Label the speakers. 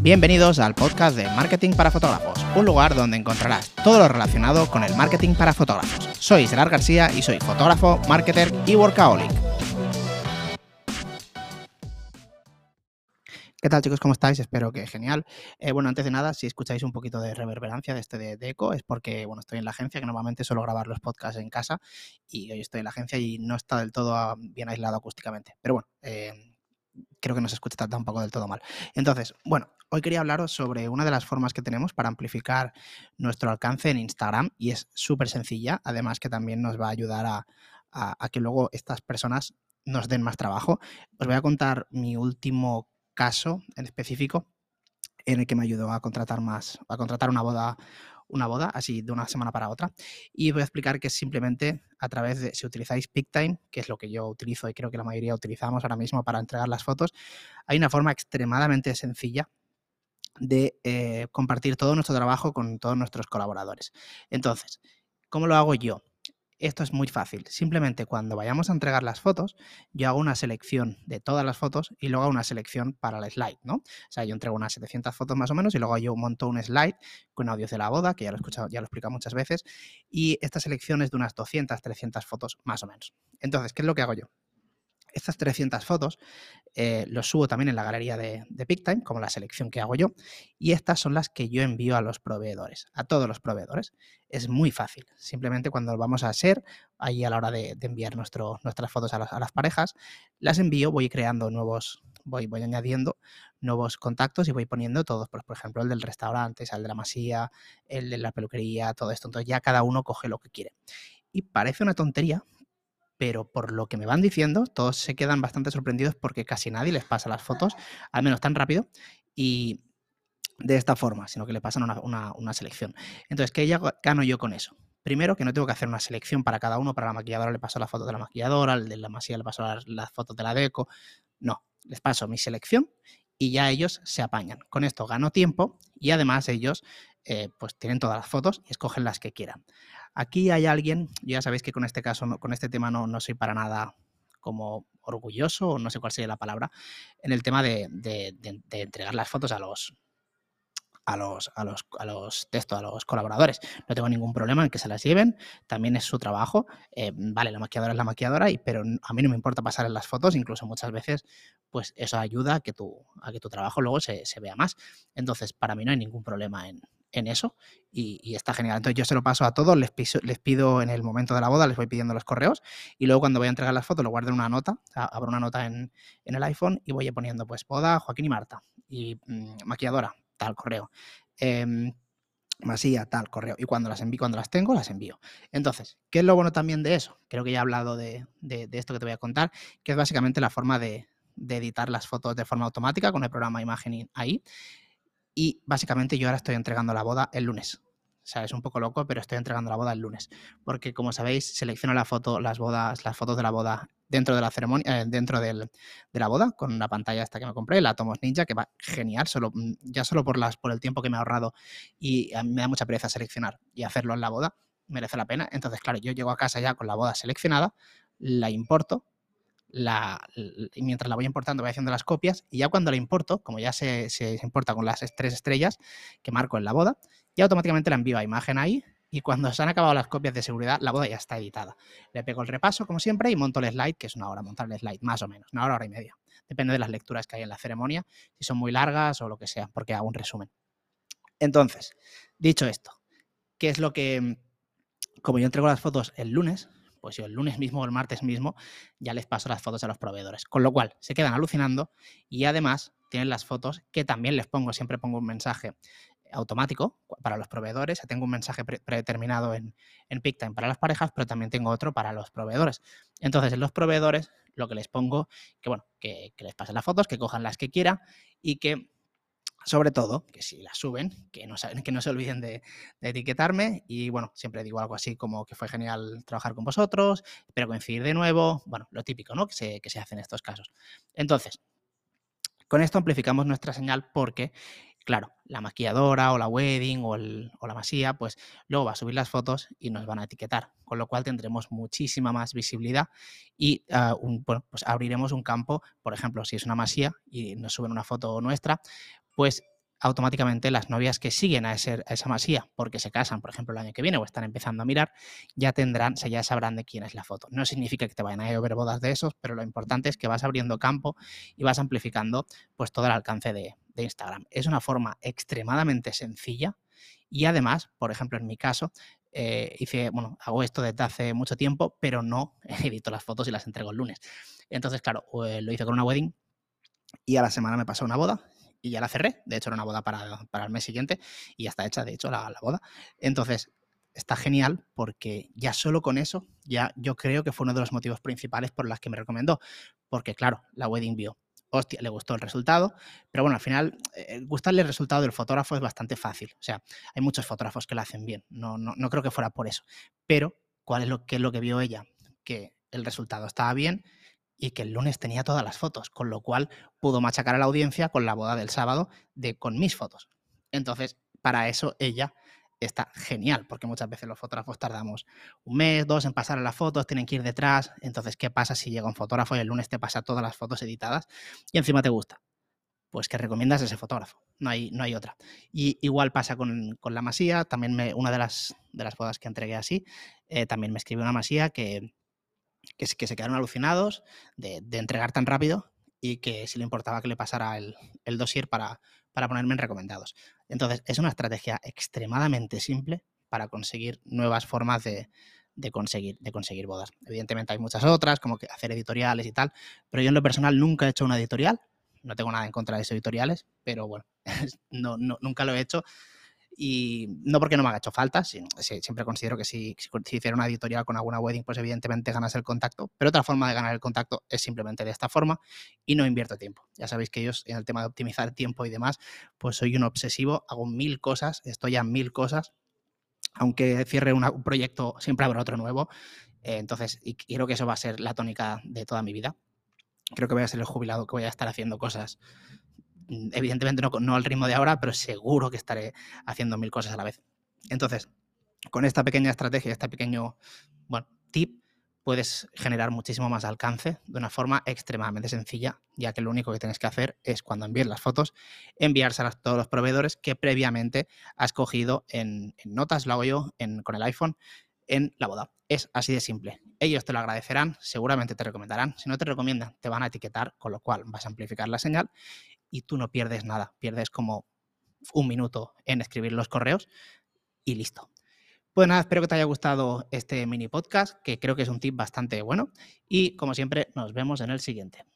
Speaker 1: Bienvenidos al podcast de Marketing para Fotógrafos, un lugar donde encontrarás todo lo relacionado con el marketing para fotógrafos. Soy Gerard García y soy fotógrafo, marketer y workaholic. ¿Qué tal chicos? ¿Cómo estáis? Espero que genial. Eh, bueno, antes de nada, si escucháis un poquito de reverberancia de este de, eco, es porque bueno, estoy en la agencia, que normalmente suelo grabar los podcasts en casa y hoy estoy en la agencia y no está del todo ah, bien aislado acústicamente. Pero bueno, eh, creo que no se escucha tampoco del todo mal. Entonces, bueno, hoy quería hablaros sobre una de las formas que tenemos para amplificar nuestro alcance en Instagram y es súper sencilla, además que también nos va a ayudar a, a que luego estas personas nos den más trabajo. Os voy a contar mi último caso en específico en el que me ayudó a contratar más, a contratar una boda, una boda así de una semana para otra. Y voy a explicar que simplemente a través de, si utilizáis PicTime, que es lo que yo utilizo y creo que la mayoría utilizamos ahora mismo para entregar las fotos, hay una forma extremadamente sencilla de eh, compartir todo nuestro trabajo con todos nuestros colaboradores. Entonces, ¿cómo lo hago yo? Esto es muy fácil. Simplemente cuando vayamos a entregar las fotos, yo hago una selección de todas las fotos y luego hago una selección para el slide, ¿no? O sea, yo entrego unas 700 fotos más o menos y luego yo monto un slide con audios de la boda, que ya lo he escuchado, ya lo he explicado muchas veces, y esta selección es de unas 200, 300 fotos más o menos. Entonces, ¿qué es lo que hago yo? Estas 300 fotos eh, los subo también en la galería de, de PicTime, como la selección que hago yo, y estas son las que yo envío a los proveedores, a todos los proveedores. Es muy fácil. Simplemente cuando vamos a ser, ahí a la hora de, enviar nuestras fotos a las, parejas, las envío, voy creando nuevos, voy, voy añadiendo nuevos contactos y voy poniendo todos, por, por ejemplo, el del restaurante, el de la masía, el de la peluquería, todo esto. Entonces ya cada uno coge lo que quiere. Y parece una tontería, pero por lo que me van diciendo, todos se quedan bastante sorprendidos porque casi nadie les pasa las fotos, al menos tan rápido, y de esta forma, sino que le pasan una, selección. Entonces, ¿qué gano yo con eso? Primero, que no tengo que hacer una selección para cada uno, para la maquilladora le paso la foto de la maquilladora, al de la masía le paso las, fotos de la deco. No, les paso mi selección y ya ellos se apañan. Con esto gano tiempo y además ellos eh, pues tienen todas las fotos y escogen las que quieran. Aquí hay alguien, ya sabéis que con este caso, con este tema no, no soy para nada como orgulloso, o no sé cuál sería la palabra, en el tema de, entregar las fotos a los, a los, a los, a los textos, a los colaboradores. No tengo ningún problema en que se las lleven, también es su trabajo. Eh, vale, la maquilladora es la maquilladora, y, pero a mí no me importa pasar en las fotos, incluso muchas veces, pues eso ayuda a que tu, a que tu trabajo luego se, se vea más. Entonces, para mí no hay ningún problema en, en eso y, está genial. Entonces yo se lo paso a todos, les, les pido en el momento de la boda, les voy pidiendo los correos y luego cuando voy a entregar las fotos lo guardo en una nota, abro una nota en, el iPhone y voy poniendo pues boda Joaquín y Marta y mm, maquilladora, tal correo. Em, Masía, tal, correo. Y cuando las envío, cuando las tengo, las envío. Entonces, ¿qué es lo bueno también de eso? Creo que ya he hablado de, esto que te voy a contar, que es básicamente la forma de, de, editar las fotos de forma automática con el programa Imagen ahí. Y básicamente yo ahora estoy entregando la boda el lunes. O sea, es un poco loco, pero estoy entregando la boda el lunes. Porque como sabéis, selecciono la foto, las bodas, las fotos de la boda dentro de la ceremonia, eh, dentro de la boda, con una pantalla esta que me compré, la Atomos Ninja, que va genial, solo, mm, ya solo por las, por el tiempo que me ha ahorrado y me da mucha pereza seleccionar y hacerlo en la boda, merece la pena. Entonces, claro, yo llego a casa ya con la boda seleccionada, la importo, la, mientras la voy importando voy haciendo las copias y ya cuando la importo, como ya se, se, importa con las tres estrellas que marco en la boda, ya automáticamente la envío a imagen ahí y cuando se han acabado las copias de seguridad, la boda ya está editada. Le pego el repaso, como siempre, y monto el slide, que es una hora, montar el slide, más o menos, una hora, hora y media. Depende de las lecturas que hay en la ceremonia, si son muy largas o lo que sea, porque hago un resumen. Entonces, dicho esto, ¿qué es lo que, como yo entrego las fotos el lunes, pues yo el lunes mismo o el martes mismo ya les paso las fotos a los proveedores. Con lo cual se quedan alucinando y además tienen las fotos que también les pongo, siempre pongo un mensaje automático para los proveedores. Tengo un mensaje predeterminado en, en para las parejas, pero también tengo otro para los proveedores. Entonces, en los proveedores lo que les pongo, que bueno, que, que les pasen las fotos, que cojan las que quieran y que sobre todo, que si la suben, que no, que no se olviden de, etiquetarme. Y bueno, siempre digo algo así como que fue genial trabajar con vosotros, espero coincidir de nuevo. Bueno, lo típico, ¿no? Que se, que se hace en estos casos. Entonces, con esto amplificamos nuestra señal porque, claro, la maquilladora o la wedding o, la masía, pues luego va a subir las fotos y nos van a etiquetar, con lo cual tendremos muchísima más visibilidad y ah, bueno, pues abriremos un campo, por ejemplo, si es una masía y nos suben una foto nuestra, pues automáticamente las novias que siguen a, esa masía porque se casan, por ejemplo, el año que viene o están empezando a mirar, ya tendrán, ya sabrán de quién es la foto. No significa que te vayan a ver bodas de esos, pero lo importante es que vas abriendo campo y vas amplificando pues todo el alcance de, Instagram. Es una forma extremadamente sencilla y además, por ejemplo, en mi caso, eh, hice, bueno, hago esto desde hace mucho tiempo, pero no edito las fotos y las entrego el lunes. Entonces, claro, eh, lo hice con una wedding y a la semana me pasó una boda y ya la cerré. De hecho, era una boda para, el mes siguiente y ya está hecha, de hecho, la, boda. Entonces, está genial porque ya solo con eso, ya yo creo que fue uno de los motivos principales por los que me recomendó. Porque, claro, la wedding vio, hostia, le gustó el resultado, pero bueno, al final, eh, gustarle el resultado del fotógrafo es bastante fácil. O sea, hay muchos fotógrafos que lo hacen bien, no, no, no creo que fuera por eso. Pero, ¿cuál es lo que, es lo que vio ella? Que el resultado estaba bien y que el lunes tenía todas las fotos, con lo cual pudo machacar a la audiencia con la boda del sábado de con mis fotos. Entonces, para eso ella está genial, porque muchas veces los fotógrafos tardamos un mes, dos en pasar a las fotos, tienen que ir detrás. Entonces, ¿qué pasa si llega un fotógrafo y el lunes te pasa todas las fotos editadas y encima te gusta? Pues que recomiendas ese fotógrafo, no hay, no hay otra. Y igual pasa con, la masía, también me, una de las, de las bodas que entregué así, eh, también me escribió una masía que, que, se quedaron alucinados de, entregar tan rápido y que si le importaba que le pasara el, dossier para, para ponerme en recomendados. Entonces, es una estrategia extremadamente simple para conseguir nuevas formas de, conseguir, de conseguir bodas. Evidentemente hay muchas otras, como que hacer editoriales y tal, pero yo en lo personal nunca he hecho una editorial, no tengo nada en contra de esos editoriales, pero bueno, no, nunca lo he hecho y no porque no me haga hecho falta, siempre considero que si, si, hiciera una editorial con alguna wedding, pues evidentemente ganas el contacto, pero otra forma de ganar el contacto es simplemente de esta forma y no invierto tiempo. Ya sabéis que yo en el tema de optimizar tiempo y demás, pues soy un obsesivo, hago mil cosas, estoy a mil cosas, aunque cierre un proyecto, siempre habrá otro nuevo, eh, entonces, y creo que eso va a ser la tónica de toda mi vida. Creo que voy a ser el jubilado que voy a estar haciendo cosas evidentemente no, al ritmo de ahora, pero seguro que estaré haciendo mil cosas a la vez. Entonces, con esta pequeña estrategia, este pequeño bueno, tip, puedes generar muchísimo más alcance de una forma extremadamente sencilla, ya que lo único que tienes que hacer es cuando envíes las fotos, enviárselas a todos los proveedores que previamente has cogido en, notas, lo hago yo con el iPhone, en la boda. Es así de simple. Ellos te lo agradecerán, seguramente te recomendarán. Si no te recomiendan, te van a etiquetar, con lo cual vas a amplificar la señal y tú no pierdes nada, pierdes como un minuto en escribir los correos y listo. Pues nada, espero que te haya gustado este mini podcast, que creo que es un tip bastante bueno y como siempre nos vemos en el siguiente.